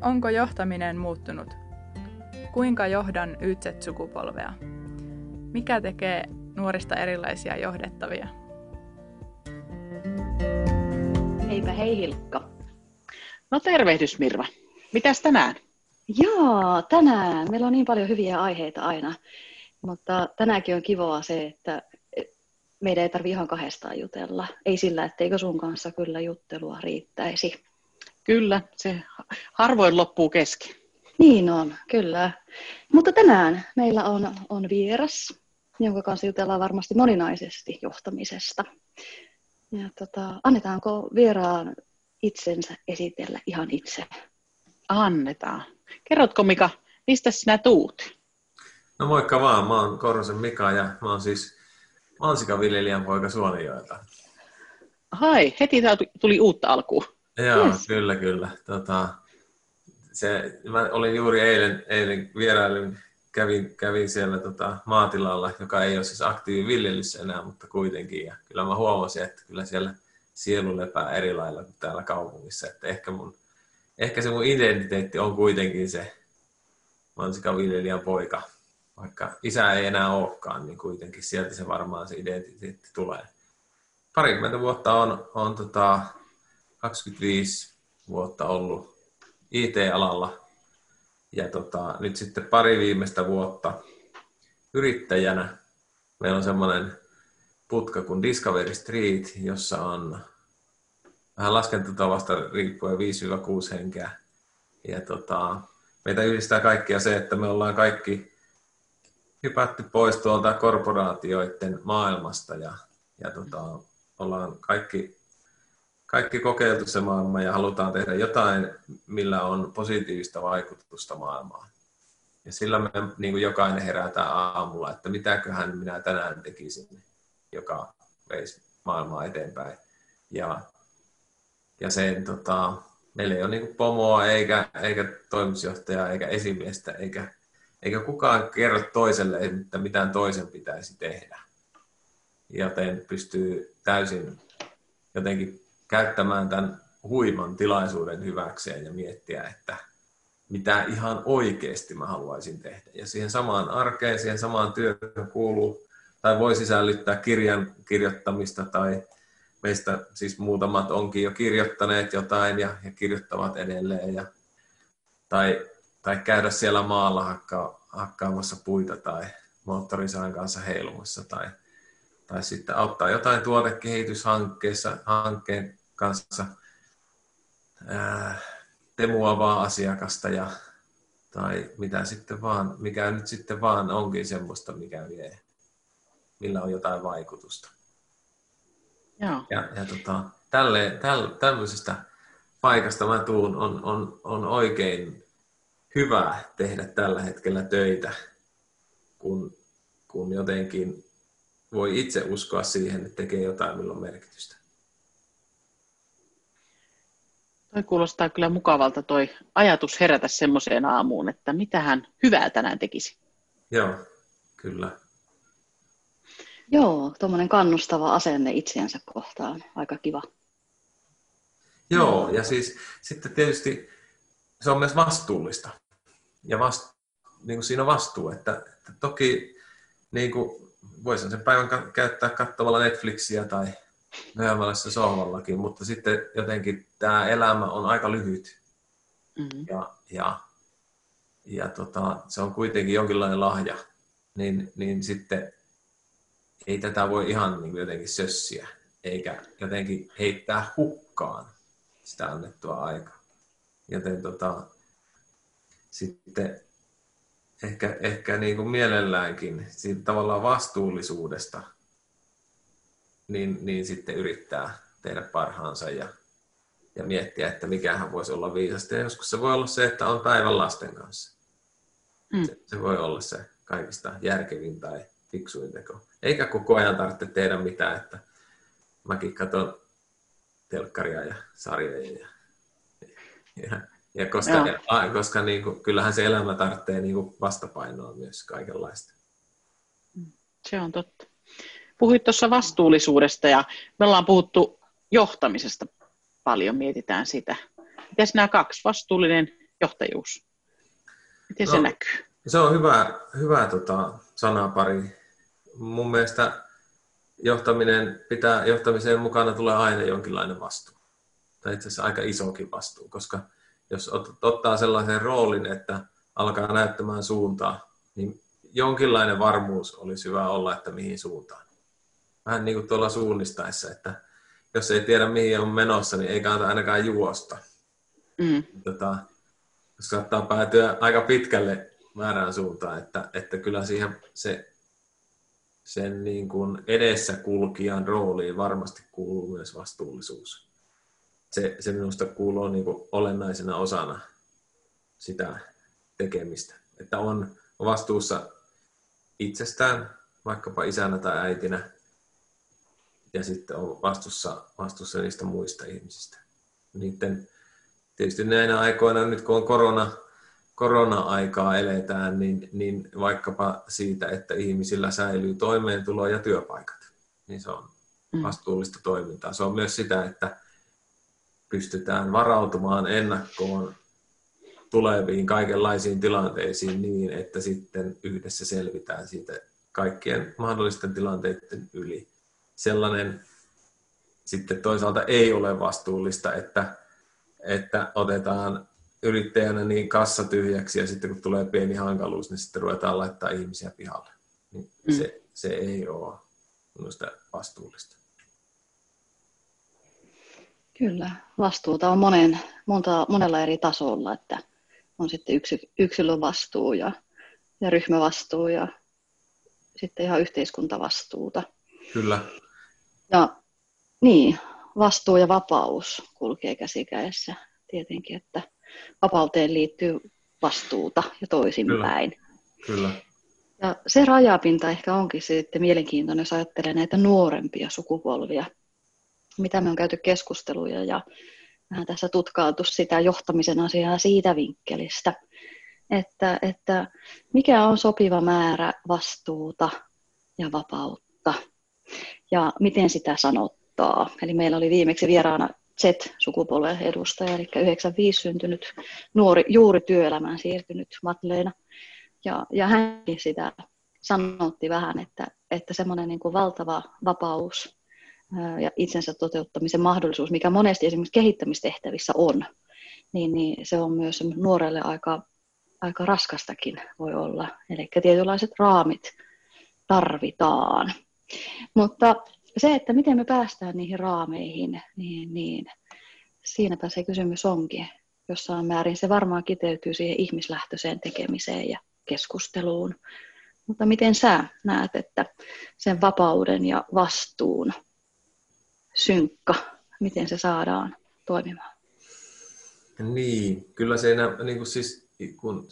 Onko johtaminen muuttunut? Kuinka johdan YZ-sukupolvea? Mikä tekee nuorista erilaisia johdettavia? Heipä hei Hilkka. No tervehdys Mirva. Mitäs tänään? Joo, tänään. Meillä on niin paljon hyviä aiheita aina. Mutta tänäänkin on kivoa se, että meidän ei tarvitse ihan kahdestaan jutella. Ei sillä, etteikö sun kanssa kyllä juttelua riittäisi. Kyllä, se harvoin loppuu kesken. Niin on, kyllä. Mutta tänään meillä on, on vieras, jonka kanssa jutellaan varmasti moninaisesti johtamisesta. Ja tota, annetaanko vieraan itsensä esitellä ihan itse? Annetaan. Kerrotko Mika, mistä sinä tuut? No moikka vaan, mä oon Korhosen Mika ja mä oon siis mansikaviljelijän poika Suonijoelta. Hai, heti tuli uutta alkua. Joo, yes. kyllä, kyllä. Tota, se, mä olin juuri eilen, eilen vierailin, kävin, kävin siellä tota, maatilalla, joka ei ole siis aktiiviviljelyssä enää, mutta kuitenkin. Ja kyllä mä huomasin, että kyllä siellä sielu lepää eri lailla kuin täällä kaupungissa. Että ehkä, mun, ehkä se mun identiteetti on kuitenkin se mansikaviljelijän poika. Vaikka isä ei enää olekaan, niin kuitenkin sieltä se varmaan se identiteetti tulee. Parikymmentä vuotta on, on tota, 25 vuotta ollut IT-alalla ja tota, nyt sitten pari viimeistä vuotta yrittäjänä. Meillä on semmoinen putka kuin Discovery Street, jossa on vähän laskentatavasta riippuen 5-6 henkeä. Ja tota, meitä yhdistää kaikkia se, että me ollaan kaikki hypätty pois tuolta korporaatioiden maailmasta ja, ja tota, ollaan kaikki kaikki kokeiltu se maailma ja halutaan tehdä jotain, millä on positiivista vaikutusta maailmaan. Ja sillä me niin kuin jokainen herätään aamulla, että mitäköhän minä tänään tekisin, joka veisi maailmaa eteenpäin. Ja, ja sen, tota, meillä ei ole niin kuin pomoa eikä, eikä toimitusjohtajaa eikä esimiestä eikä, eikä kukaan kerro toiselle, että mitään toisen pitäisi tehdä. Joten pystyy täysin jotenkin käyttämään tämän huiman tilaisuuden hyväkseen ja miettiä, että mitä ihan oikeasti mä haluaisin tehdä. Ja siihen samaan arkeen, siihen samaan työhön kuuluu, tai voi sisällyttää kirjan kirjoittamista, tai meistä siis muutamat onkin jo kirjoittaneet jotain ja, ja kirjoittavat edelleen, ja, tai, tai käydä siellä maalla hakka, hakkaamassa puita tai moottorisaan kanssa heilumassa, tai, tai sitten auttaa jotain tuotekehityshankkeessa hankkeen kanssa ää, temuavaa asiakasta ja, tai mitä sitten vaan, mikä nyt sitten vaan onkin semmoista, mikä vie, millä on jotain vaikutusta. Joo. Ja, ja tota, tälle, täl, tämmöisestä paikasta mä tuun, on, on, on oikein hyvä tehdä tällä hetkellä töitä, kun, kun jotenkin voi itse uskoa siihen, että tekee jotain, millä on merkitystä. Toi kuulostaa kyllä mukavalta toi ajatus herätä semmoiseen aamuun, että mitä hän hyvää tänään tekisi. Joo, kyllä. Joo, tuommoinen kannustava asenne itseänsä kohtaan, aika kiva. Joo, ja siis sitten tietysti se on myös vastuullista. Ja vast, niin kuin siinä on vastuu, että, että toki niin kuin voisin sen päivän käyttää katsomalla Netflixiä tai myöhemmällä sohvallakin, mutta sitten jotenkin tämä elämä on aika lyhyt. Mm-hmm. Ja, ja, ja tota, se on kuitenkin jonkinlainen lahja. Niin, niin sitten ei tätä voi ihan niin jotenkin sössiä, eikä jotenkin heittää hukkaan sitä annettua aikaa. Joten tota, sitten ehkä, ehkä niin kuin mielelläänkin siitä tavallaan vastuullisuudesta – niin, niin sitten yrittää tehdä parhaansa ja, ja miettiä, että mikähän voisi olla viisasta. Ja joskus se voi olla se, että on päivän lasten kanssa. Mm. Se, se voi olla se kaikista järkevin tai fiksuin teko. Eikä koko ajan tarvitse tehdä mitään, että mäkin katson telkkaria ja sarjoja. Ja, ja, ja koska, ja, koska niin kuin, kyllähän se elämä tarvitsee niin kuin vastapainoa myös kaikenlaista. Se on totta. Puhuit tuossa vastuullisuudesta ja me ollaan puhuttu johtamisesta paljon, mietitään sitä. Mitäs nämä kaksi, vastuullinen johtajuus? Miten No. se näkyy? Se on hyvä, hyvä tota, sanapari. Mun mielestä johtaminen pitää, johtamiseen mukana tulee aina jonkinlainen vastuu. Tai itse asiassa aika isokin vastuu, koska jos ot, ottaa sellaisen roolin, että alkaa näyttämään suuntaa, niin jonkinlainen varmuus olisi hyvä olla, että mihin suuntaan. Vähän niin kuin tuolla suunnistaessa, että jos ei tiedä mihin on menossa, niin ei kannata ainakaan juosta. Mm. Tota, koska saattaa päätyä aika pitkälle väärään suuntaan, että, että kyllä siihen se, sen niin kuin edessä kulkijan rooliin varmasti kuuluu myös vastuullisuus. Se, se minusta kuuluu niin kuin olennaisena osana sitä tekemistä, että on vastuussa itsestään, vaikkapa isänä tai äitinä, ja sitten on vastuussa, vastuussa niistä muista ihmisistä. Niiden, tietysti näinä aikoina, nyt kun on korona, korona-aikaa eletään, niin, niin vaikkapa siitä, että ihmisillä säilyy toimeentulo ja työpaikat, niin se on Mm. vastuullista toimintaa. Se on myös sitä, että pystytään varautumaan ennakkoon tuleviin kaikenlaisiin tilanteisiin niin, että sitten yhdessä selvitään siitä kaikkien mahdollisten tilanteiden yli. Sellainen sitten toisaalta ei ole vastuullista, että, että otetaan yrittäjänä niin kassa tyhjäksi ja sitten kun tulee pieni hankaluus, niin sitten ruvetaan laittaa ihmisiä pihalle. Niin Mm. se, se ei ole minusta vastuullista. Kyllä, vastuuta on monen, monta, monella eri tasolla, että on sitten yksi, yksilön vastuu ja, ja ryhmävastuu ja sitten ihan yhteiskuntavastuuta. Kyllä, Ja niin, vastuu ja vapaus kulkee käsi kädessä tietenkin, että vapauteen liittyy vastuuta ja toisinpäin. kyllä. Ja se rajapinta ehkä onkin sitten mielenkiintoinen, jos ajattelee näitä nuorempia sukupolvia, mitä me on käyty keskusteluja ja vähän tässä tutkailtu sitä johtamisen asiaa siitä vinkkelistä, että, että mikä on sopiva määrä vastuuta ja vapautta ja miten sitä sanottaa. Eli meillä oli viimeksi vieraana Z-sukupolven edustaja, eli 95 syntynyt nuori, juuri työelämään siirtynyt Matleena. Ja, ja hänkin sitä sanotti vähän, että, että semmoinen niin kuin valtava vapaus ja itsensä toteuttamisen mahdollisuus, mikä monesti esimerkiksi kehittämistehtävissä on, niin, niin se on myös nuorelle aika, aika raskastakin voi olla. Eli tietynlaiset raamit tarvitaan. Mutta se, että miten me päästään niihin raameihin, niin, niin siinäpä se kysymys onkin. Jossain määrin se varmaan kiteytyy siihen ihmislähtöiseen tekemiseen ja keskusteluun. Mutta miten sä näet, että sen vapauden ja vastuun synkka, miten se saadaan toimimaan? Niin, kyllä siinä niin kuin siis, kun,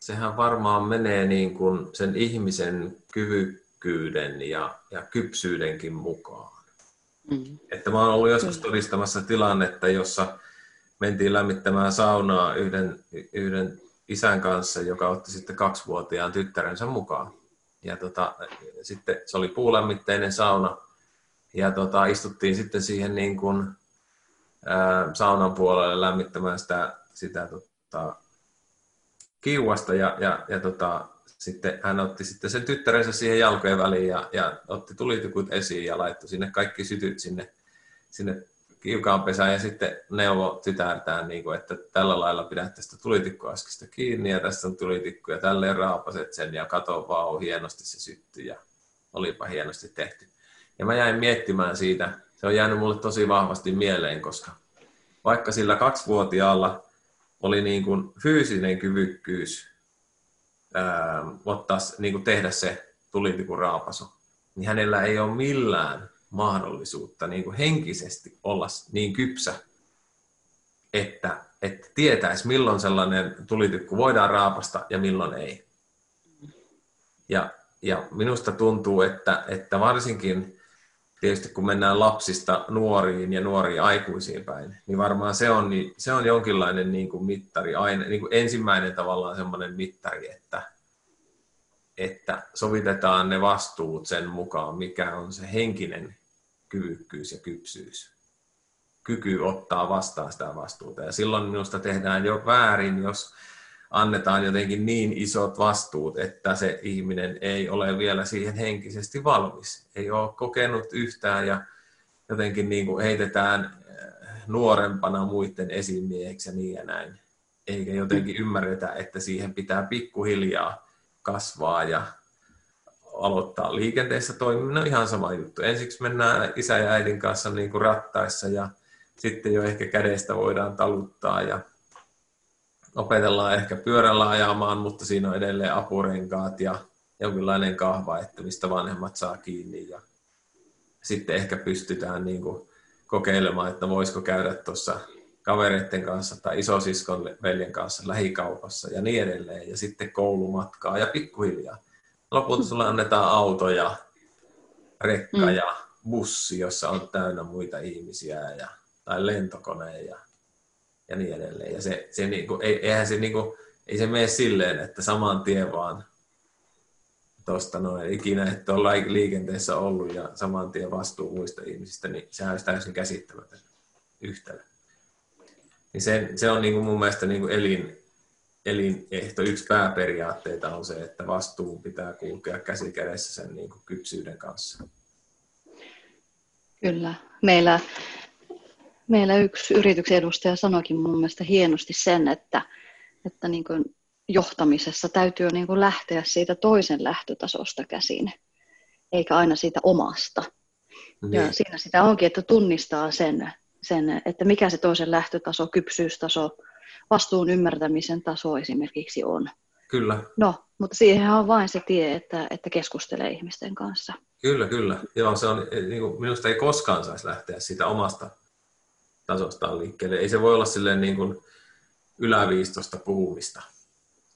sehän varmaan menee niin kuin sen ihmisen kyvykkyyden ja, ja kypsyydenkin mukaan. Mm. Että mä oon ollut joskus todistamassa tilannetta, jossa mentiin lämmittämään saunaa yhden, yhden isän kanssa, joka otti sitten kaksivuotiaan tyttärensä mukaan. Ja tota, sitten se oli puulämmitteinen sauna, ja tota, istuttiin sitten siihen niin kuin, ää, saunan puolelle lämmittämään sitä, sitä tota, kiuasta, ja, ja, ja tota, sitten hän otti sitten sen tyttärensä siihen jalkojen väliin ja, ja otti tulitikut esiin ja laittoi sinne kaikki sytyt sinne, sinne kiukaanpesään ja sitten neuvo tytärtään, niin kuin, että tällä lailla pidät tästä tulitikkuaskista kiinni ja tässä on tulitikku ja tälleen raapaset sen ja kato on hienosti se syttyi ja olipa hienosti tehty. Ja mä jäin miettimään siitä, se on jäänyt mulle tosi vahvasti mieleen, koska vaikka sillä kaksivuotiaalla oli niin kuin fyysinen kyvykkyys ää, ottaa, niin kuin tehdä se tulitikun raapasu, niin hänellä ei ole millään mahdollisuutta niin kuin henkisesti olla niin kypsä, että, että tietäisi milloin sellainen tulitikku voidaan raapasta ja milloin ei. Ja, ja minusta tuntuu, että, että varsinkin tietysti kun mennään lapsista nuoriin ja nuoriin aikuisiin päin, niin varmaan se on, niin, se on jonkinlainen niin kuin mittari, aina, niin kuin ensimmäinen tavallaan semmoinen mittari, että, että sovitetaan ne vastuut sen mukaan, mikä on se henkinen kyvykkyys ja kypsyys. kyky ottaa vastaan sitä vastuuta. Ja silloin minusta tehdään jo väärin, jos annetaan jotenkin niin isot vastuut, että se ihminen ei ole vielä siihen henkisesti valmis. Ei ole kokenut yhtään ja jotenkin niin kuin heitetään eh, nuorempana muiden esimieheksi ja niin ja näin. Eikä jotenkin ymmärretä, että siihen pitää pikkuhiljaa kasvaa ja aloittaa liikenteessä toimiminen on ihan sama juttu. Ensiksi mennään isä ja äidin kanssa niin kuin rattaissa ja sitten jo ehkä kädestä voidaan taluttaa ja opetellaan ehkä pyörällä ajamaan, mutta siinä on edelleen apurenkaat ja jonkinlainen kahva, että mistä vanhemmat saa kiinni ja sitten ehkä pystytään niin kuin kokeilemaan, että voisiko käydä tuossa kavereiden kanssa tai isosiskon veljen kanssa lähikaupassa ja niin edelleen. Ja sitten koulumatkaa ja pikkuhiljaa. Lopulta sulle annetaan auto ja rekka mm. ja bussi, jossa on täynnä muita ihmisiä ja, tai lentokone ja, ja niin edelleen. Ja se, se niinku, ei, eihän se, niinku, ei se mene silleen, että saman tien vaan tuosta noin ikinä, että on liikenteessä ollut ja saman tien vastuu muista ihmisistä, niin sehän olisi täysin käsittämätön yhtälö. Niin se, se on niin kuin mun mielestä niin kuin elin, elinehto, yksi pääperiaatteita on se, että vastuu pitää kulkea käsi kädessä sen niin kuin kypsyyden kanssa. Kyllä. Meillä, meillä yksi yrityksen edustaja sanoikin mun mielestä hienosti sen, että, että niin kuin johtamisessa täytyy niin kuin lähteä siitä toisen lähtötasosta käsin, eikä aina siitä omasta. Niin. Ja siinä sitä onkin, että tunnistaa sen, sen, että mikä se toisen lähtötaso, kypsyystaso, vastuun ymmärtämisen taso esimerkiksi on. Kyllä. No, mutta siihen on vain se tie, että, että keskustelee ihmisten kanssa. Kyllä, kyllä. Joo, se on, niin kuin, minusta ei koskaan saisi lähteä siitä omasta tasostaan liikkeelle. Ei se voi olla silleen niin kuin yläviistosta puhumista.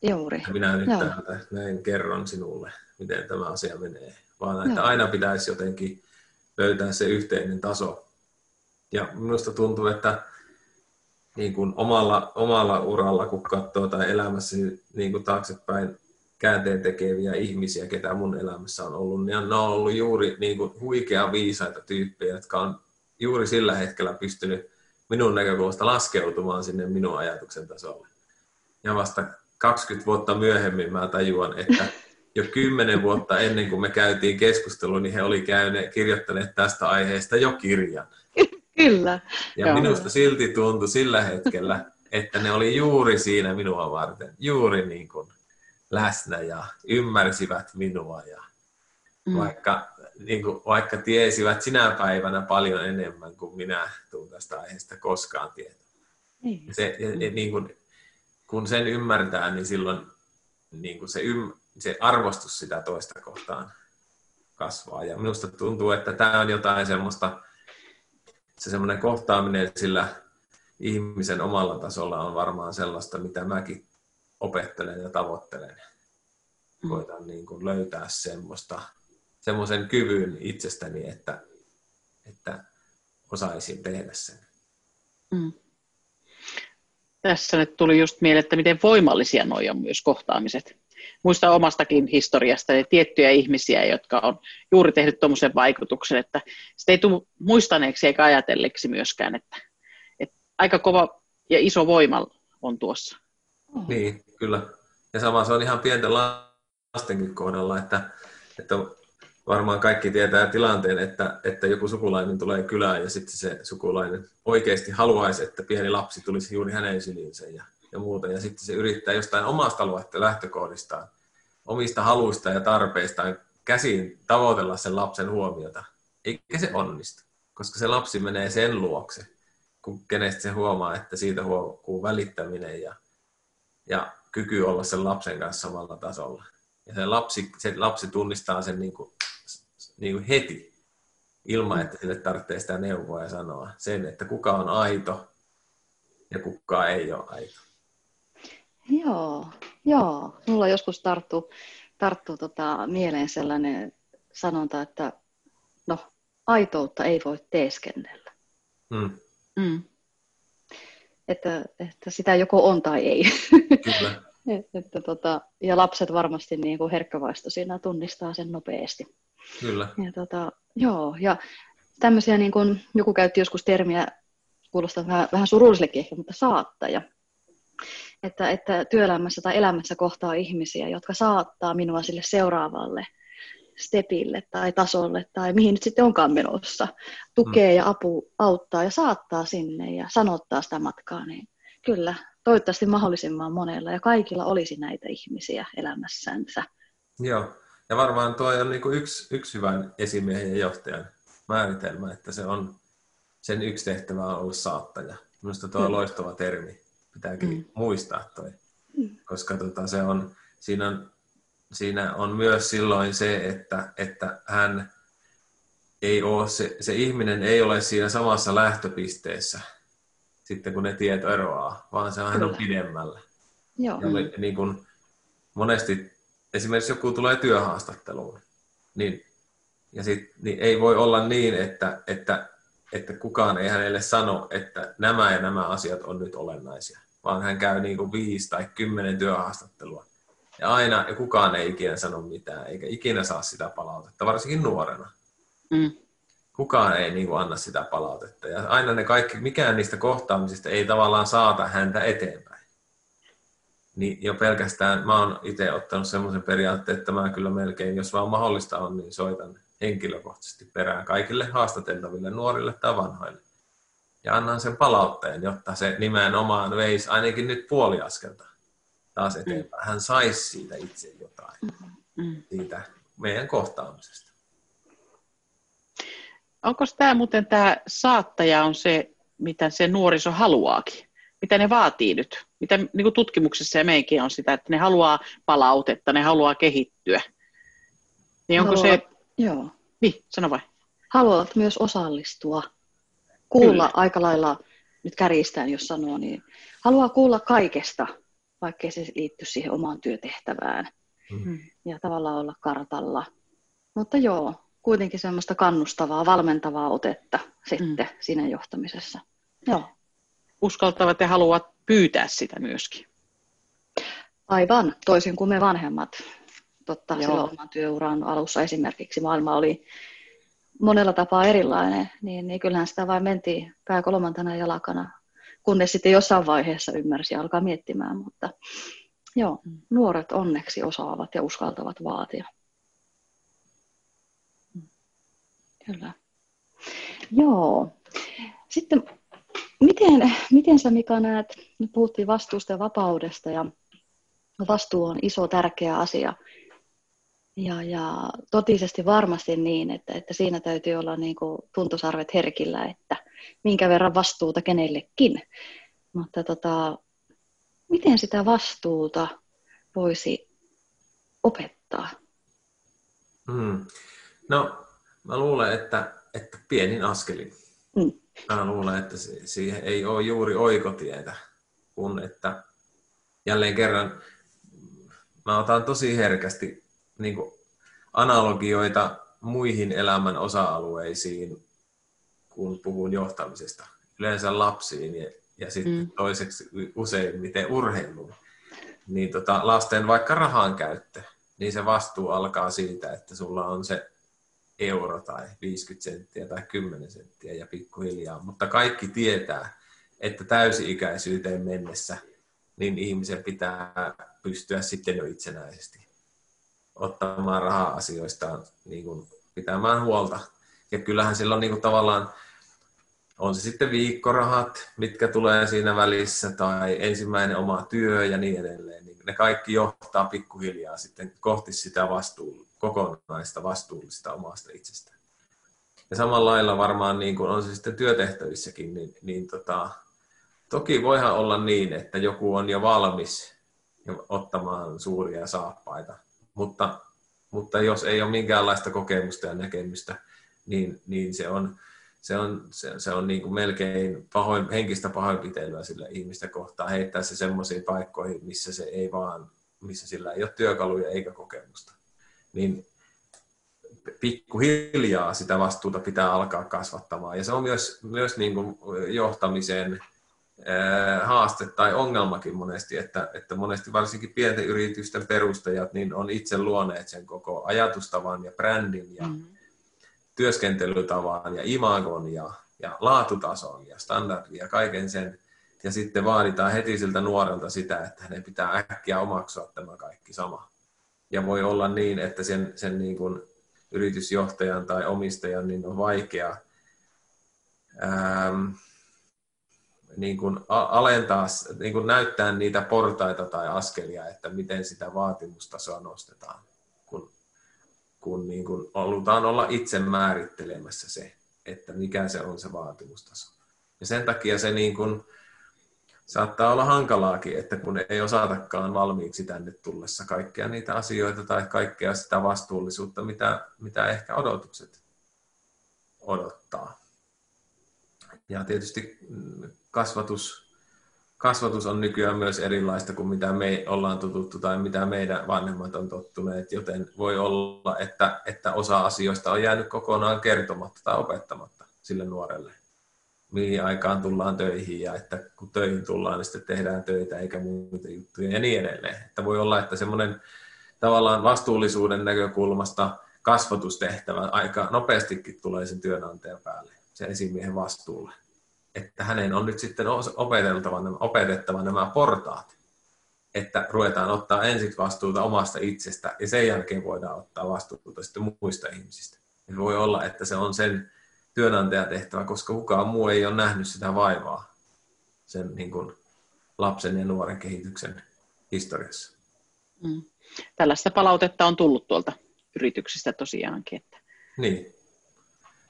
Juuri. Minä nyt Joo. täältä näin kerron sinulle, miten tämä asia menee. Vaan että Joo. aina pitäisi jotenkin löytää se yhteinen taso. Ja minusta tuntuu, että niin kuin omalla, omalla uralla, kun katsoo tai elämässä niin kuin taaksepäin käänteen tekeviä ihmisiä, ketä mun elämässä on ollut, niin ne on ollut juuri niin kuin huikea viisaita tyyppejä, jotka on juuri sillä hetkellä pystynyt minun näkökulmasta laskeutumaan sinne minun ajatuksen tasolle. Ja vasta 20 vuotta myöhemmin mä tajuan, että jo kymmenen vuotta ennen kuin me käytiin keskustelua, niin he oli käyneet, kirjoittaneet tästä aiheesta jo kirjan. Kyllä. Ja Joo. minusta silti tuntui sillä hetkellä, että ne oli juuri siinä minua varten, juuri niin kuin läsnä ja ymmärsivät minua ja mm. vaikka, niin kuin, vaikka tiesivät sinä päivänä paljon enemmän kuin minä tuun tästä aiheesta koskaan tietää. Niin. Se, ja, ja, niin kuin, kun sen ymmärtää, niin silloin niin kuin se, ym, se arvostus sitä toista kohtaan kasvaa. Ja minusta tuntuu, että tämä on jotain semmoista, se semmoinen kohtaaminen sillä ihmisen omalla tasolla on varmaan sellaista, mitä mäkin opettelen ja tavoittelen. Mm. Koitan niin kuin löytää semmoista, semmoisen kyvyn itsestäni, että, että osaisin tehdä sen. Mm. Tässä nyt tuli just mieleen, että miten voimallisia nuo on myös kohtaamiset. Muista omastakin historiasta että tiettyjä ihmisiä, jotka on juuri tehnyt tuommoisen vaikutuksen, että sitä ei tule muistaneeksi eikä ajatelleeksi myöskään, että, että aika kova ja iso voima on tuossa. Niin, kyllä. Ja sama se on ihan pienten lastenkin kohdalla, että, että varmaan kaikki tietää tilanteen, että, että joku sukulainen tulee kylään ja sitten se sukulainen oikeasti haluaisi, että pieni lapsi tulisi juuri hänen syliinsä ja, ja muuta. Ja sitten se yrittää jostain omasta lähtökohdistaan, omista haluista ja tarpeistaan käsin tavoitella sen lapsen huomiota. Eikä se onnistu, koska se lapsi menee sen luokse, kun kenestä se huomaa, että siitä huokuu välittäminen ja, ja kyky olla sen lapsen kanssa samalla tasolla. Ja se lapsi, se lapsi tunnistaa sen niin kuin niin kuin heti, ilman että sille tarvitsee sitä neuvoa ja sanoa sen, että kuka on aito ja kuka ei ole aito. Joo, joo. Mulla joskus tarttuu, tarttuu tota mieleen sellainen sanonta, että no, aitoutta ei voi teeskennellä. Mm. Mm. Että, että sitä joko on tai ei. Kyllä. että, tota, ja lapset varmasti niin kuin herkkävaistoisina tunnistaa sen nopeasti. Kyllä. Ja tota, joo, ja tämmöisiä, niin kuin, joku käytti joskus termiä kuulostaa vähän, vähän surullisellekin ehkä, mutta saattaja. Että, että työelämässä tai elämässä kohtaa ihmisiä, jotka saattaa minua sille seuraavalle stepille tai tasolle tai mihin nyt sitten onkaan menossa. Tukee mm. ja apu auttaa ja saattaa sinne ja sanottaa sitä matkaa, niin kyllä, toivottavasti mahdollisimman monella ja kaikilla olisi näitä ihmisiä elämässänsä. Joo, ja varmaan tuo on niin yksi, yksi hyvä esimiehen ja johtajan määritelmä, että se on, sen yksi tehtävä on olla saattaja. Minusta tuo on mm. loistava termi, pitääkin mm. muistaa toi, mm. koska tota, se on, siinä on siinä on myös silloin se, että, että hän ei ole, se, se ihminen ei ole siinä samassa lähtöpisteessä sitten kun ne tiet eroaa, vaan se on hän on pidemmällä. Joo. Ja niin kuin monesti esimerkiksi joku tulee työhaastatteluun, niin, ja sit, niin ei voi olla niin, että, että, että kukaan ei hänelle sano, että nämä ja nämä asiat on nyt olennaisia, vaan hän käy niin kuin viisi tai kymmenen työhaastattelua. Ja aina ja kukaan ei ikinä sano mitään, eikä ikinä saa sitä palautetta, varsinkin nuorena. Mm. Kukaan ei niin kuin, anna sitä palautetta. Ja aina ne kaikki, mikään niistä kohtaamisista ei tavallaan saata häntä eteenpäin. Niin jo pelkästään mä oon itse ottanut semmoisen periaatteen, että mä kyllä melkein, jos vaan mahdollista on, niin soitan henkilökohtaisesti perään kaikille haastateltaville nuorille tai vanhoille. Ja annan sen palautteen, jotta se nimenomaan veisi ainakin nyt puoli askelta taas eteenpäin. Hän saisi siitä itse jotain, mm. siitä meidän kohtaamisesta. Onko tämä muuten tämä saattaja on se, mitä se nuoriso haluaakin? Mitä ne vaatii nyt? Mitä niin kuin tutkimuksessa ja meikin on sitä, että ne haluaa palautetta, ne haluaa kehittyä. Niin onko haluavat, se... Joo. Niin, sano vai. Haluavat myös osallistua. Kuulla Kyllä. aika lailla, nyt kärjistään jos sanoo, niin haluaa kuulla kaikesta – vaikkei se liitty siihen omaan työtehtävään. Mm. Ja tavallaan olla kartalla. Mutta joo, kuitenkin semmoista kannustavaa, valmentavaa otetta sitten mm. siinä johtamisessa. Joo. Uskaltavat ja haluavat pyytää sitä myöskin. Aivan, toisin kuin me vanhemmat. Totta, Joo. silloin oman työuran alussa esimerkiksi maailma oli monella tapaa erilainen, niin, niin kyllähän sitä vain mentiin pää kolmantena jalakana kunnes sitten jossain vaiheessa ymmärsi ja alkaa miettimään, mutta joo, nuoret onneksi osaavat ja uskaltavat vaatia. Kyllä. Joo. Sitten miten, miten sä Mika näet, nyt puhuttiin vastuusta ja vapaudesta ja vastuu on iso tärkeä asia. Ja, ja totisesti varmasti niin, että, että siinä täytyy olla niin kuin tuntosarvet herkillä, että minkä verran vastuuta kenellekin. Mutta tota, miten sitä vastuuta voisi opettaa? Hmm. No, mä luulen, että, että pienin askelin. Hmm. Mä luulen, että siihen ei ole juuri oikotietä, kun että jälleen kerran mä otan tosi herkästi niin analogioita muihin elämän osa-alueisiin kun puhun johtamisesta. Yleensä lapsiin ja, ja sitten mm. toiseksi useimmiten urheiluun. Niin tota, lasten vaikka rahan käyttö, niin se vastuu alkaa siitä, että sulla on se euro tai 50 senttiä tai 10 senttiä ja pikkuhiljaa. Mutta kaikki tietää, että täysi-ikäisyyteen mennessä niin ihmisen pitää pystyä sitten jo itsenäisesti ottamaan rahaa asioistaan niin kuin pitämään huolta ja kyllähän silloin niin kuin tavallaan, on se sitten viikkorahat, mitkä tulee siinä välissä, tai ensimmäinen oma työ ja niin edelleen, ne kaikki johtaa pikkuhiljaa sitten kohti sitä vastuu, kokonaista vastuullista omasta itsestä. Ja samalla lailla varmaan niin kuin on se sitten työtehtävissäkin, niin, niin tota, toki voihan olla niin, että joku on jo valmis ottamaan suuria saappaita, mutta, mutta jos ei ole minkäänlaista kokemusta ja näkemystä, niin, niin se on, se on, se, se on niin kuin melkein pahoin, henkistä pahoinpitelyä sillä ihmistä kohtaan heittää se semmoisiin paikkoihin, missä se ei vaan, missä sillä ei ole työkaluja eikä kokemusta. Niin pikkuhiljaa sitä vastuuta pitää alkaa kasvattamaan. Ja se on myös, myös niin kuin johtamisen haaste tai ongelmakin monesti, että, että monesti varsinkin pienten yritysten perustajat niin on itse luoneet sen koko ajatustavan ja brändin ja mm-hmm työskentelytavan ja imagon ja, ja laatutason ja standardin ja kaiken sen. Ja sitten vaaditaan heti siltä nuorelta sitä, että hänen pitää äkkiä omaksua tämä kaikki sama. Ja voi olla niin, että sen, sen niin kuin yritysjohtajan tai omistajan niin on vaikea ähm, niin kuin alentaa, niin kuin näyttää niitä portaita tai askelia, että miten sitä vaatimustasoa nostetaan, kun niin kuin halutaan olla itse määrittelemässä se, että mikä se on se vaatimustaso. Ja sen takia se niin kuin, saattaa olla hankalaakin, että kun ei osatakaan valmiiksi tänne tullessa kaikkea niitä asioita tai kaikkea sitä vastuullisuutta, mitä, mitä ehkä odotukset odottaa. Ja tietysti kasvatus, kasvatus on nykyään myös erilaista kuin mitä me ollaan tututtu tai mitä meidän vanhemmat on tottuneet, joten voi olla, että, että osa asioista on jäänyt kokonaan kertomatta tai opettamatta sille nuorelle mihin aikaan tullaan töihin ja että kun töihin tullaan, niin sitten tehdään töitä eikä muita juttuja ja niin edelleen. Että voi olla, että semmoinen tavallaan vastuullisuuden näkökulmasta kasvatustehtävä aika nopeastikin tulee sen työnantajan päälle, sen esimiehen vastuulle. Että hänen on nyt sitten opeteltava, opetettava nämä portaat, että ruvetaan ottaa ensiksi vastuuta omasta itsestä ja sen jälkeen voidaan ottaa vastuuta sitten muista ihmisistä. Ja voi olla, että se on sen työnantajatehtävä, koska kukaan muu ei ole nähnyt sitä vaivaa sen niin kuin lapsen ja nuoren kehityksen historiassa. Mm. Tällaista palautetta on tullut tuolta yrityksistä tosiaankin. Että... Niin.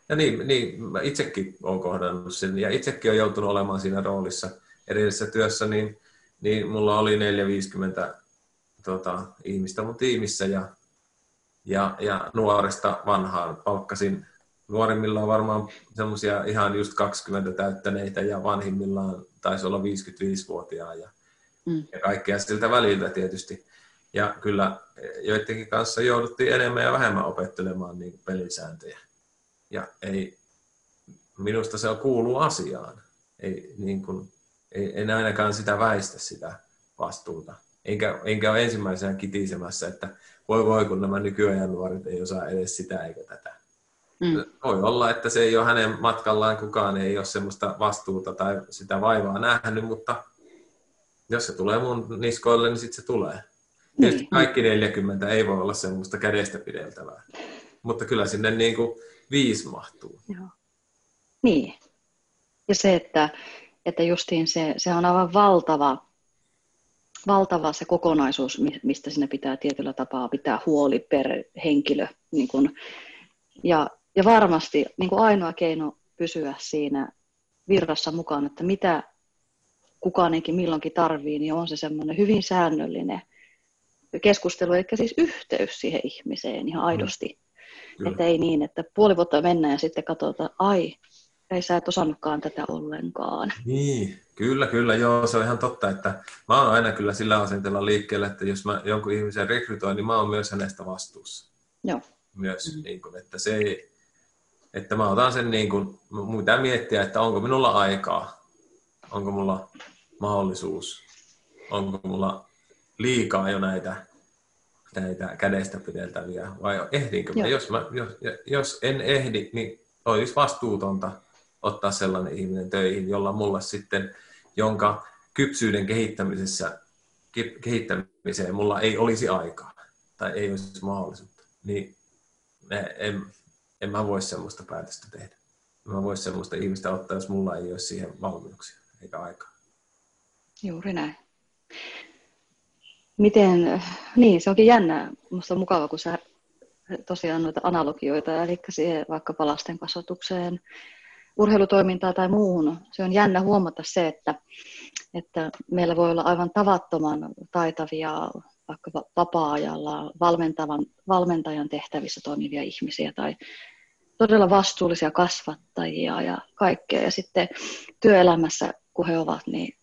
Ja niin, niin, mä itsekin olen kohdannut sen, ja itsekin olen joutunut olemaan siinä roolissa edellisessä työssä, niin, niin mulla oli 450 tota, ihmistä mun tiimissä, ja, ja, ja nuoresta vanhaan palkkasin nuorimmillaan varmaan semmoisia ihan just 20 täyttäneitä ja vanhimmillaan taisi olla 55-vuotiaa ja, mm. ja kaikkea siltä väliltä tietysti. Ja kyllä joidenkin kanssa jouduttiin enemmän ja vähemmän opettelemaan niin pelisääntöjä. Ja ei, minusta se kuuluu asiaan. Ei, niin kuin, ei, en ainakaan sitä väistä sitä vastuuta. Enkä, enkä ole ensimmäisenä kitisemässä, että voi voi kun nämä nykyajan nuoret ei osaa edes sitä eikä tätä. Mm. Voi olla, että se ei ole hänen matkallaan, kukaan ei ole semmoista vastuuta tai sitä vaivaa nähnyt, mutta jos se tulee mun niskoille, niin sitten se tulee. Tietysti niin. kaikki 40 ei voi olla semmoista kädestä pideltävää, mutta kyllä sinne niin kuin viisi mahtuu. Joo. Niin. Ja se, että, että justiin se, se on aivan valtava, valtava se kokonaisuus, mistä sinne pitää tietyllä tapaa pitää huoli per henkilö. Niin kun, ja ja varmasti niin kuin ainoa keino pysyä siinä virrassa mukaan, että mitä kukaankin milloinkin tarvii, niin on se semmoinen hyvin säännöllinen keskustelu, eli siis yhteys siihen ihmiseen ihan aidosti. Mm. Että ei niin, että puoli vuotta mennään ja sitten katsotaan, ai, ei sä et osannutkaan tätä ollenkaan. Niin, kyllä, kyllä, joo, se on ihan totta, että mä oon aina kyllä sillä asenteella liikkeellä, että jos mä jonkun ihmisen rekrytoin, niin mä oon myös hänestä vastuussa. Joo. Myös, mm. niin kuin, että se ei, että mä otan sen niin kuin, mun pitää miettiä, että onko minulla aikaa, onko mulla mahdollisuus, onko mulla liikaa jo näitä, näitä kädestä pideltäviä, vai ehdinkö mä? Jos, mä jos, jos en ehdi, niin olisi vastuutonta ottaa sellainen ihminen töihin, jolla mulla sitten, jonka kypsyyden kehittämisessä, kehittämiseen mulla ei olisi aikaa tai ei olisi mahdollisuutta. Niin en, en mä voi semmoista päätöstä tehdä. Mä vois semmoista ihmistä ottaa, jos mulla ei ole siihen valmiuksia eikä aikaa. Juuri näin. Miten, niin se onkin jännä, musta on mukava, kun sä tosiaan noita analogioita, eli siihen vaikka lasten kasvatukseen, urheilutoimintaa tai muuhun. Se on jännä huomata se, että, että meillä voi olla aivan tavattoman taitavia vaikka vapaa-ajalla valmentavan, valmentajan tehtävissä toimivia ihmisiä tai todella vastuullisia kasvattajia ja kaikkea. Ja sitten työelämässä, kun he ovat, niin,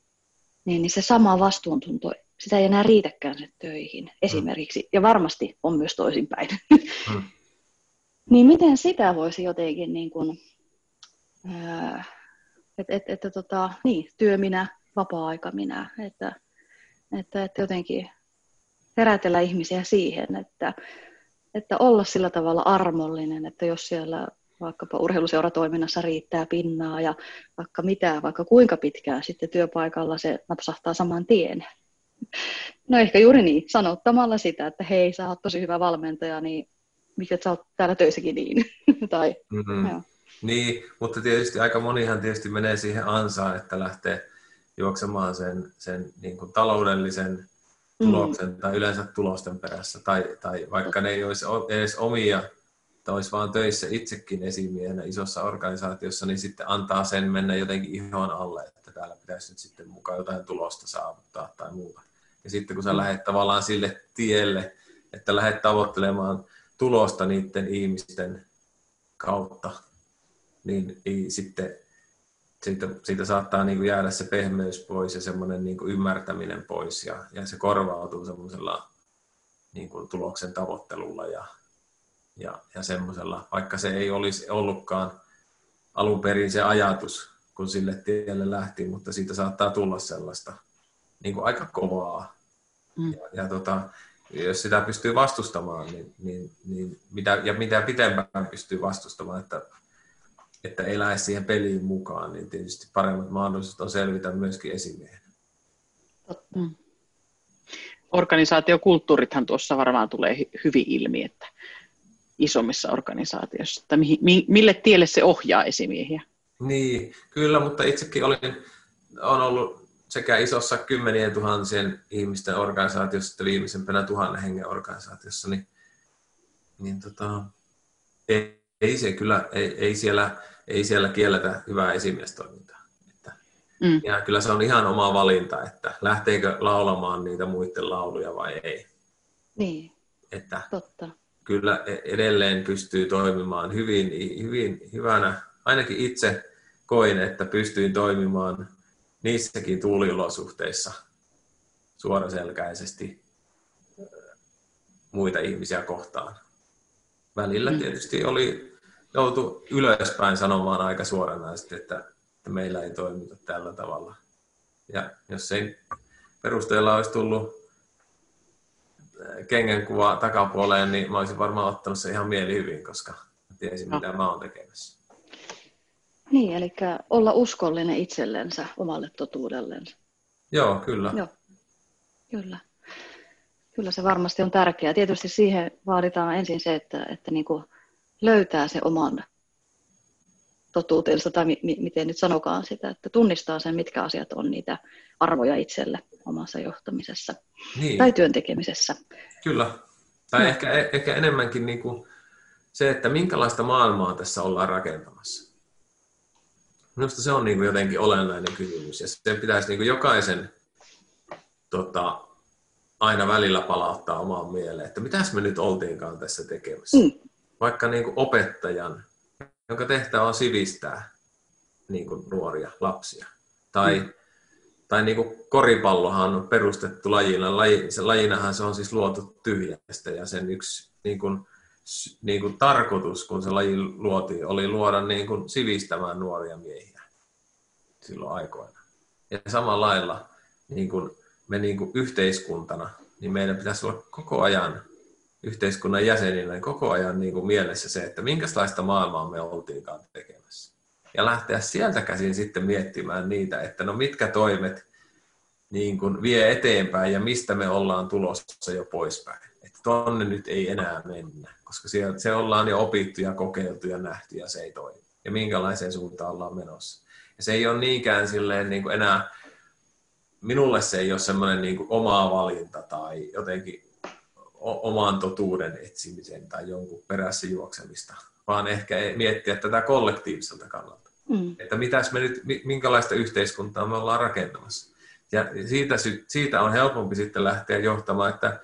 niin, niin se sama vastuuntunto, sitä ei enää riitäkään se töihin esimerkiksi. Ja varmasti on myös toisinpäin. Mm. niin miten sitä voisi jotenkin niin kuin, että et, et, et, tota, niin, työ minä, vapaa-aika minä, että, että, että jotenkin herätellä ihmisiä siihen, että, että olla sillä tavalla armollinen, että jos siellä vaikkapa urheiluseuratoiminnassa riittää pinnaa ja vaikka mitä, vaikka kuinka pitkään sitten työpaikalla se napsahtaa saman tien. No ehkä juuri niin, sanottamalla sitä, että hei, sä oot tosi hyvä valmentaja, niin miksi sä oot täällä töissäkin niin? tai, mm-hmm. joo. Niin, mutta tietysti aika monihan tietysti menee siihen ansaan, että lähtee juoksemaan sen, sen niin kuin taloudellisen mm. tuloksen mm. tai yleensä tulosten perässä. Tai, tai vaikka ne ei olisi edes omia, tai olisi vaan töissä itsekin esimiehenä isossa organisaatiossa, niin sitten antaa sen mennä jotenkin ihon alle, että täällä pitäisi nyt sitten mukaan jotain tulosta saavuttaa tai muuta. Ja sitten kun sä lähdet tavallaan sille tielle, että lähdet tavoittelemaan tulosta niiden ihmisten kautta, niin sitten siitä, siitä saattaa niin kuin jäädä se pehmeys pois ja semmoinen niin kuin ymmärtäminen pois ja, ja se korvautuu semmoisella niin kuin tuloksen tavoittelulla ja, ja, ja semmoisella, vaikka se ei olisi ollutkaan alun perin se ajatus, kun sille tielle lähti, mutta siitä saattaa tulla sellaista niin kuin aika kovaa. Mm. Ja, ja tota, jos sitä pystyy vastustamaan, niin, niin, niin mitä, ja mitä pitempään pystyy vastustamaan, että että lähde siihen peliin mukaan, niin tietysti paremmat mahdollisuudet on selvitä myöskin esimiehenä. Mm. Organisaatiokulttuurithan tuossa varmaan tulee hyvin ilmi, että isommissa organisaatioissa, että mille tielle se ohjaa esimiehiä? Niin, kyllä, mutta itsekin olin, on ollut sekä isossa kymmenien tuhansien ihmisten organisaatiossa että viimeisempänä tuhannen hengen organisaatiossa, niin, niin tota, ei, ei se kyllä, ei, ei, siellä, ei siellä kielletä hyvää esimiestoimintaa. Että, mm. Ja kyllä se on ihan oma valinta, että lähteekö laulamaan niitä muiden lauluja vai ei. Niin, että totta. Kyllä e- edelleen pystyy toimimaan hyvin, hyvin hyvänä. Ainakin itse koin, että pystyin toimimaan niissäkin tuuliolosuhteissa suoraselkäisesti muita ihmisiä kohtaan. Välillä mm. tietysti oli joutui ylöspäin sanomaan aika suoranaisesti, että, että meillä ei toimita tällä tavalla. Ja jos ei perusteella olisi tullut kuva takapuoleen, niin mä olisin varmaan ottanut se ihan mieli hyvin, koska tiesin, mitä mä oon tekemässä. Niin, eli olla uskollinen itsellensä, omalle totuudellensa. Joo, kyllä. Joo, kyllä. Kyllä se varmasti on tärkeää. Tietysti siihen vaaditaan ensin se, että, että niin kuin löytää se oman totuutensa, tai mi- miten nyt sanokaan sitä, että tunnistaa sen, mitkä asiat on niitä arvoja itselle omassa johtamisessa niin. tai työntekemisessä. Kyllä. Tai no. ehkä, e-, ehkä enemmänkin niin kuin se, että minkälaista maailmaa tässä ollaan rakentamassa. Minusta se on niin kuin jotenkin olennainen kysymys, ja se pitäisi niin kuin jokaisen tota, aina välillä palauttaa omaan mieleen, että mitäs me nyt oltiinkaan tässä tekemässä. Mm vaikka niin kuin opettajan, jonka tehtävä on sivistää niin kuin nuoria lapsia. Tai, mm. tai niin kuin koripallohan on perustettu lajina. Laji, se, lajinahan se on siis luotu tyhjästä ja sen yksi niin kuin, niin kuin tarkoitus, kun se laji luotiin, oli luoda niin kuin sivistämään nuoria miehiä silloin aikoina. Ja samalla lailla niin kuin me niin kuin yhteiskuntana, niin meidän pitäisi olla koko ajan yhteiskunnan jäseninä niin koko ajan niin kuin mielessä se, että minkälaista maailmaa me oltiinkaan tekemässä. Ja lähteä sieltä käsin sitten miettimään niitä, että no mitkä toimet niin kuin vie eteenpäin ja mistä me ollaan tulossa jo poispäin. Että tonne nyt ei enää mennä, koska siellä, se ollaan jo opittu ja kokeiltu ja nähty ja se ei toimi. Ja minkälaiseen suuntaan ollaan menossa. Ja se ei ole niinkään silleen niin kuin enää, minulle se ei ole semmoinen niin oma valinta tai jotenkin oman totuuden etsimisen tai jonkun perässä juoksemista, vaan ehkä miettiä tätä kollektiiviselta kannalta. Mm. Että mitäs me nyt, minkälaista yhteiskuntaa me ollaan rakentamassa. Ja siitä, siitä on helpompi sitten lähteä johtamaan, että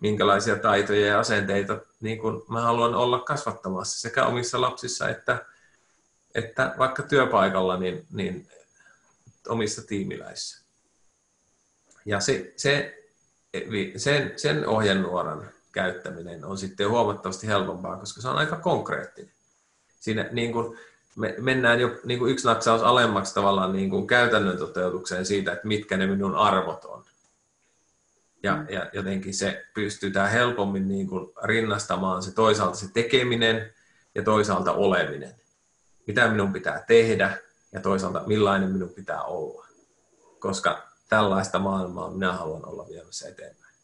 minkälaisia taitoja ja asenteita niin kuin mä haluan olla kasvattamassa sekä omissa lapsissa että, että vaikka työpaikalla, niin, niin omissa tiimiläissä. Ja se, se sen, sen ohjenuoran käyttäminen on sitten huomattavasti helpompaa, koska se on aika konkreettinen. Siinä niin kuin me mennään jo niin kuin yksi natsaus alemmaksi tavallaan niin kuin käytännön toteutukseen siitä, että mitkä ne minun arvot on. Ja, mm. ja jotenkin se pystytään helpommin niin kuin rinnastamaan se toisaalta se tekeminen ja toisaalta oleminen. mitä minun pitää tehdä ja toisaalta millainen minun pitää olla. Koska tällaista maailmaa minä haluan olla viemässä eteenpäin.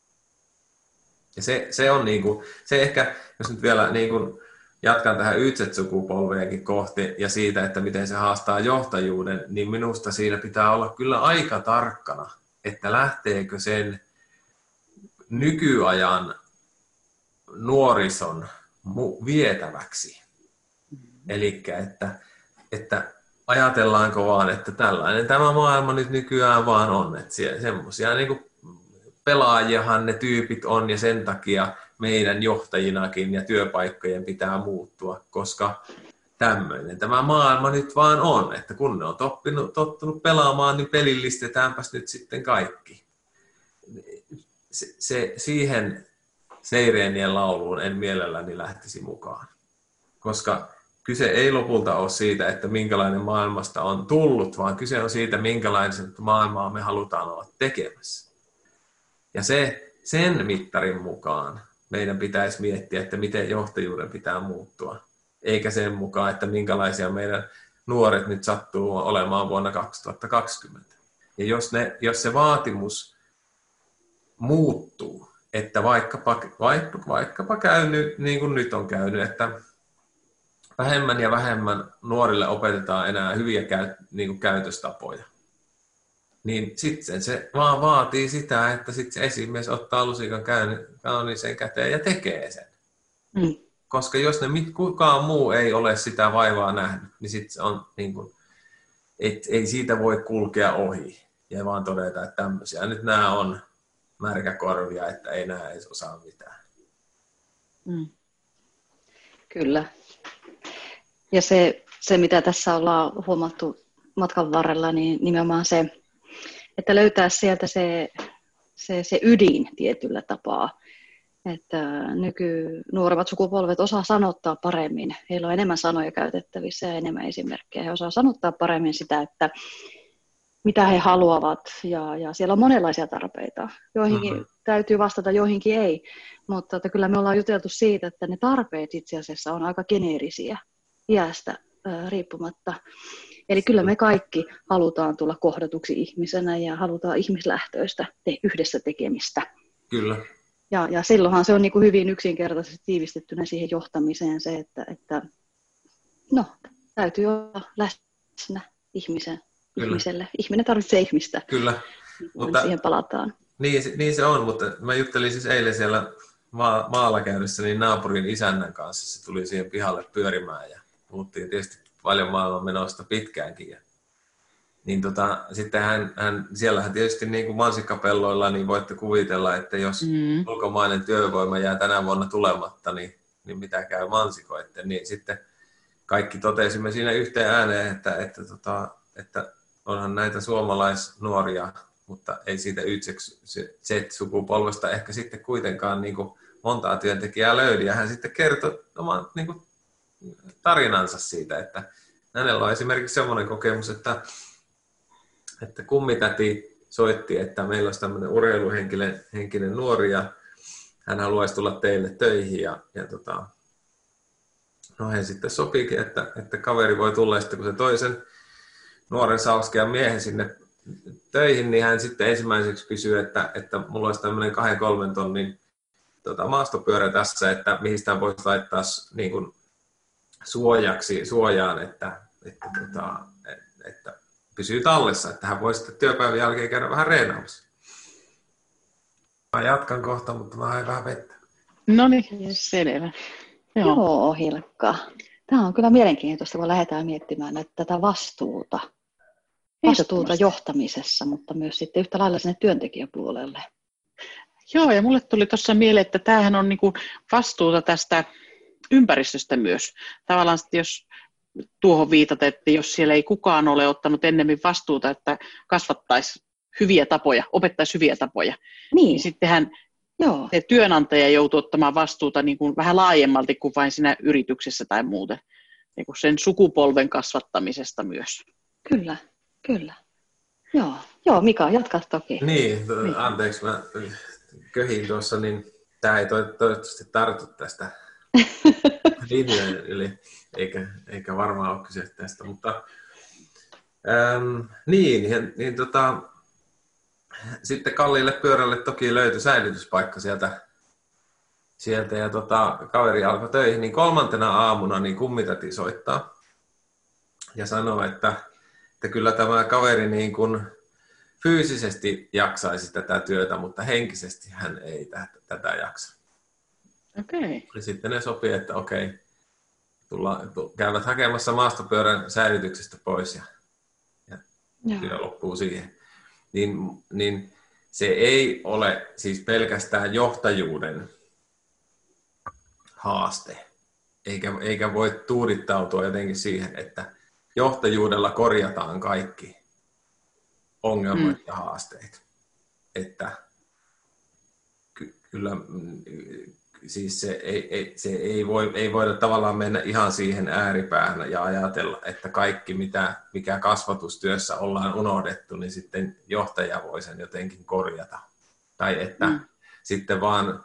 Ja se, se on niin kuin, se ehkä, jos nyt vielä niin kuin jatkan tähän ytset-sukupolveenkin kohti ja siitä, että miten se haastaa johtajuuden, niin minusta siinä pitää olla kyllä aika tarkkana, että lähteekö sen nykyajan nuorison vietäväksi. Eli että, että ajatellaanko vaan, että tällainen tämä maailma nyt nykyään vaan on. Että semmoisia niin pelaajiahan ne tyypit on ja sen takia meidän johtajinakin ja työpaikkojen pitää muuttua, koska tämmöinen tämä maailma nyt vaan on, että kun ne on toppinut, tottunut pelaamaan, niin pelillistetäänpäs nyt sitten kaikki. Se, se, siihen seireenien lauluun en mielelläni lähtisi mukaan, koska kyse ei lopulta ole siitä, että minkälainen maailmasta on tullut, vaan kyse on siitä, minkälaisen maailmaa me halutaan olla tekemässä. Ja se, sen mittarin mukaan meidän pitäisi miettiä, että miten johtajuuden pitää muuttua, eikä sen mukaan, että minkälaisia meidän nuoret nyt sattuu olemaan vuonna 2020. Ja jos, ne, jos se vaatimus muuttuu, että vaikkapa, vaikka, vaikkapa käy nyt, niin kuin nyt on käynyt, että vähemmän ja vähemmän nuorille opetetaan enää hyviä käy, niin kuin käytöstapoja, niin sitten se vaan vaatii sitä, että sitten se esimies ottaa lusikan kauniiseen käteen ja tekee sen. Mm. Koska jos ne kukaan muu ei ole sitä vaivaa nähnyt, niin sitten on niin kuin, et, ei siitä voi kulkea ohi ja vaan todeta, että tämmöisiä nyt nämä on märkäkorvia, että ei nämä edes osaa mitään. Mm. Kyllä. Ja se, se, mitä tässä ollaan huomattu matkan varrella, niin nimenomaan se, että löytää sieltä se, se, se ydin tietyllä tapaa. Että nyky nuoremmat sukupolvet osaa sanottaa paremmin. Heillä on enemmän sanoja käytettävissä ja enemmän esimerkkejä. He osaa sanottaa paremmin sitä, että mitä he haluavat. Ja, ja siellä on monenlaisia tarpeita. Joihinkin mm-hmm. täytyy vastata, joihinkin ei. Mutta että kyllä me ollaan juteltu siitä, että ne tarpeet itse asiassa on aika geneerisiä iästä riippumatta. Eli kyllä me kaikki halutaan tulla kohdatuksi ihmisenä ja halutaan ihmislähtöistä te- yhdessä tekemistä. Kyllä. Ja, ja silloinhan se on niin kuin hyvin yksinkertaisesti tiivistettynä siihen johtamiseen se, että, että no, täytyy olla läsnä ihmisen, ihmiselle. Ihminen tarvitsee ihmistä. Kyllä. Niin mutta, siihen palataan. Niin, niin se on, mutta mä juttelin siis eilen siellä maa, maalla käydessä niin naapurin isännän kanssa. Se tuli siihen pihalle pyörimään ja puhuttiin tietysti paljon maailman menosta pitkäänkin. Ja, niin tota, sitten hän, hän, siellähän tietysti niin kuin mansikkapelloilla, niin voitte kuvitella, että jos mm. ulkomainen työvoima jää tänä vuonna tulematta, niin, niin mitä käy mansikoitten, niin sitten kaikki totesimme siinä yhteen ääneen, että, että, tota, että onhan näitä suomalaisnuoria, mutta ei siitä Z-sukupolvesta ehkä sitten kuitenkaan niin kuin montaa työntekijää löydy. Ja hän sitten kertoi oman niin kuin tarinansa siitä, että hänellä on esimerkiksi semmoinen kokemus, että, että kummitäti soitti, että meillä olisi tämmöinen urheiluhenkinen henkinen nuori ja hän haluaisi tulla teille töihin ja, ja tota, no he sitten sopiikin, että, että kaveri voi tulla sitten kun se toisen nuoren sauskean miehen sinne töihin, niin hän sitten ensimmäiseksi kysyy, että, että mulla olisi tämmöinen kahden kolmen tonnin tota, maastopyörä tässä, että mihin sitä voisi laittaa niin kuin suojaksi, suojaan, että, että, tota, että pysyy tallessa, että hän voi sitten työpäivän jälkeen käydä vähän reenaamassa. Mä jatkan kohta, mutta mä haen vähän vettä. No niin, selvä. Joo. Joo, Hilkka. Tämä on kyllä mielenkiintoista, kun lähdetään miettimään että tätä vastuuta. Vastuuta johtamisessa, mutta myös sitten yhtä lailla sinne työntekijäpuolelle. Joo, ja mulle tuli tuossa mieleen, että tämähän on niinku vastuuta tästä ympäristöstä myös. Tavallaan jos tuohon viitata, että jos siellä ei kukaan ole ottanut ennemmin vastuuta, että kasvattaisi hyviä tapoja, opettaisi hyviä tapoja, niin, niin sittenhän Joo. se työnantaja joutuu ottamaan vastuuta niin kuin vähän laajemmalti kuin vain siinä yrityksessä tai muuten. Niin kuin sen sukupolven kasvattamisesta myös. Kyllä, kyllä. Joo, Joo Mika, jatka toki. Niin, niin. anteeksi, mä köhin tuossa, niin tämä ei toivottavasti tartu tästä linjojen yli, eikä, eikä varmaan ole kyse tästä, mutta äm, niin, ja, niin tota, sitten kalliille pyörälle toki löytyi säilytyspaikka sieltä, sieltä ja tota, kaveri alkoi töihin, niin kolmantena aamuna niin kummitati soittaa ja sanoo, että, että kyllä tämä kaveri niin kuin fyysisesti jaksaisi tätä työtä, mutta henkisesti hän ei tätä, tätä jaksa. Okay. Ja sitten ne sopii, että okei, tulla, tu, käyvät hakemassa maastopyörän säilytyksestä pois ja, ja työ loppuu siihen. Niin, niin se ei ole siis pelkästään johtajuuden haaste, eikä, eikä voi tuudittautua jotenkin siihen, että johtajuudella korjataan kaikki ongelmat mm. ja haasteet. Että ky- kyllä mm, siis se ei, ei, se ei, voi, ei voida tavallaan mennä ihan siihen ääripäähän ja ajatella, että kaikki mitä, mikä kasvatustyössä ollaan unohdettu, niin sitten johtaja voi sen jotenkin korjata. Tai että mm. sitten vaan,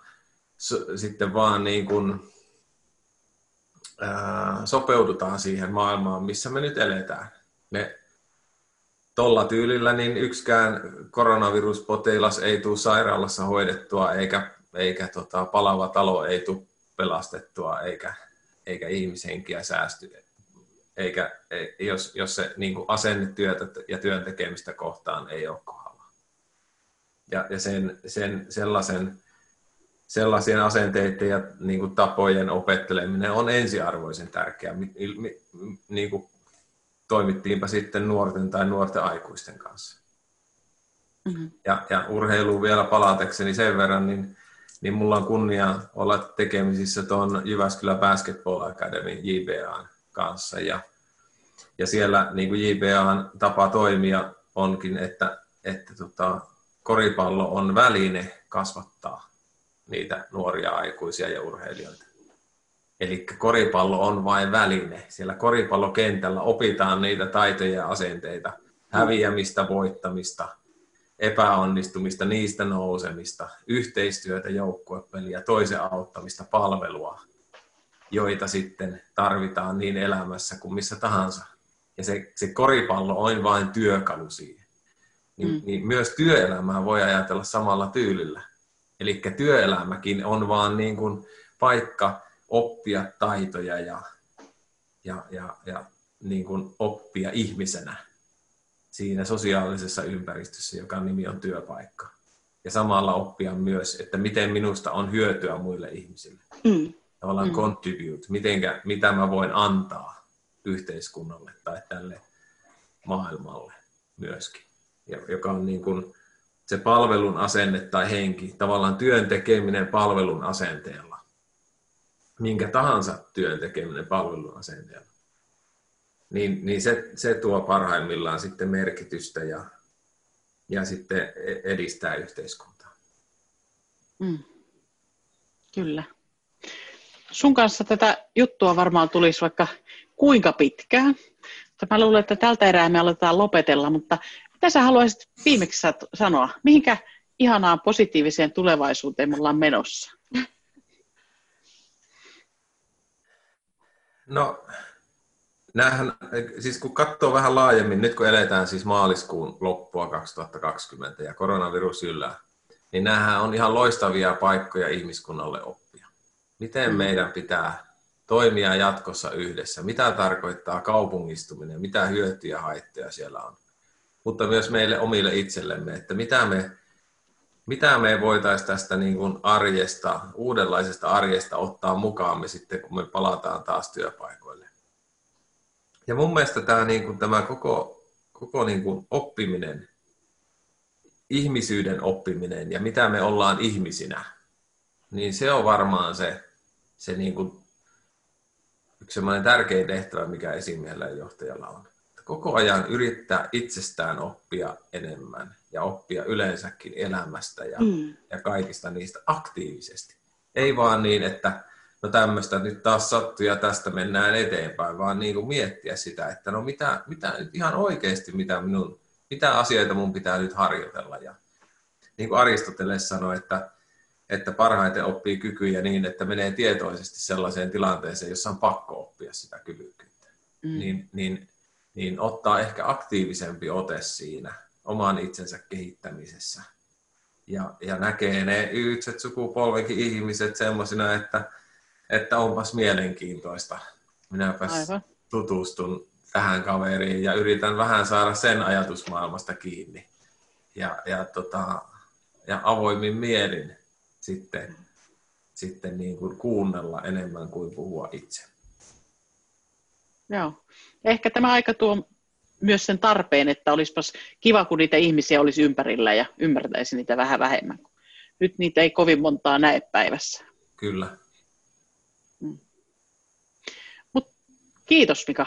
sitten vaan niin kuin, ää, sopeudutaan siihen maailmaan, missä me nyt eletään. Me tolla tyylillä niin yksikään koronaviruspotilas ei tule sairaalassa hoidettua eikä eikä tota, palava talo ei tule pelastettua, eikä, eikä ihmishenkiä säästy. Eikä, ei, jos, jos se niin kuin asennetyötä ja työn tekemistä kohtaan ei ole kohdalla. Ja, ja sen, sen, sellaisen, sellaisien asenteiden ja niin kuin tapojen opetteleminen on ensiarvoisen tärkeää, niin kuin toimittiinpa sitten nuorten tai nuorten aikuisten kanssa. Mm-hmm. Ja, ja urheiluun vielä palatakseni sen verran, niin niin mulla on kunnia olla tekemisissä tuon Jyväskylän Basketball Academy JBAn kanssa. Ja, ja siellä niin kuin JBAn tapa toimia onkin, että, että tota, koripallo on väline kasvattaa niitä nuoria aikuisia ja urheilijoita. Eli koripallo on vain väline. Siellä koripallokentällä opitaan niitä taitoja ja asenteita, häviämistä, voittamista – epäonnistumista, niistä nousemista, yhteistyötä, joukkuepeliä, toisen auttamista, palvelua, joita sitten tarvitaan niin elämässä kuin missä tahansa. Ja se, se koripallo on vain työkalu siihen. Niin, mm. niin myös työelämää voi ajatella samalla tyylillä. Eli työelämäkin on vaan niin kuin paikka oppia taitoja ja, ja, ja, ja niin kuin oppia ihmisenä siinä sosiaalisessa ympäristössä, joka nimi on työpaikka. Ja samalla oppia myös, että miten minusta on hyötyä muille ihmisille. Mm. Tavallaan mm. contribute, mitenkä, mitä mä voin antaa yhteiskunnalle tai tälle maailmalle myöskin. Ja, joka on niin kuin se palvelun asenne tai henki, tavallaan työn tekeminen palvelun asenteella. Minkä tahansa työn tekeminen palvelun asenteella niin, niin se, se tuo parhaimmillaan sitten merkitystä ja, ja sitten e, edistää yhteiskuntaa. Mm. Kyllä. Sun kanssa tätä juttua varmaan tulisi vaikka kuinka pitkään. Mä luulen, että tältä erää me aletaan lopetella, mutta mitä sä haluaisit viimeksi sanoa? Mihinkä ihanaan positiiviseen tulevaisuuteen me ollaan menossa? No, Nämähän, siis kun katsoo vähän laajemmin, nyt kun eletään siis maaliskuun loppua 2020 ja koronavirus yllää, niin nämähän on ihan loistavia paikkoja ihmiskunnalle oppia. Miten mm. meidän pitää toimia jatkossa yhdessä, mitä tarkoittaa kaupungistuminen, mitä hyötyjä ja haittoja siellä on. Mutta myös meille omille itsellemme, että mitä me, mitä me voitaisiin tästä niin kuin arjesta, uudenlaisesta arjesta ottaa mukaamme sitten, kun me palataan taas työpaikoille. Ja mun mielestä tämä, niin kuin, tämä koko, koko niin kuin oppiminen, ihmisyyden oppiminen ja mitä me ollaan ihmisinä, niin se on varmaan se, se niin kuin, yksi tärkein tehtävä, mikä esimiehellä ja johtajalla on. Koko ajan yrittää itsestään oppia enemmän ja oppia yleensäkin elämästä ja, mm. ja kaikista niistä aktiivisesti. Ei vaan niin, että no tämmöistä nyt taas sattuu ja tästä mennään eteenpäin, vaan niin kuin miettiä sitä, että no mitä, mitä nyt ihan oikeasti, mitä, minun, mitä asioita mun pitää nyt harjoitella. Ja niin kuin Aristoteles sanoi, että, että parhaiten oppii kykyjä niin, että menee tietoisesti sellaiseen tilanteeseen, jossa on pakko oppia sitä kyvykkyyttä. Mm. Niin, niin, niin ottaa ehkä aktiivisempi ote siinä oman itsensä kehittämisessä. Ja, ja näkee ne yhtset sukupolvenkin ihmiset semmoisina, että, että onpas mielenkiintoista. Minäpäs Aivan. tutustun tähän kaveriin ja yritän vähän saada sen ajatusmaailmasta kiinni. Ja, ja, tota, ja avoimin mielin sitten, sitten niin kuin kuunnella enemmän kuin puhua itse. Joo. Ehkä tämä aika tuo myös sen tarpeen, että olisipas kiva, kun niitä ihmisiä olisi ympärillä ja ymmärtäisi niitä vähän vähemmän. Nyt niitä ei kovin montaa näe päivässä. Kyllä. Mm. Mut kiitos Mika.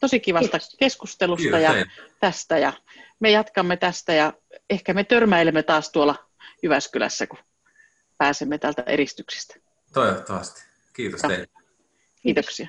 Tosi kivasta kiitos. keskustelusta kiitos, ja tein. tästä. Ja me jatkamme tästä ja ehkä me törmäilemme taas tuolla Jyväskylässä, kun pääsemme tältä eristyksistä. Toivottavasti. Kiitos teille. Kiitoksia.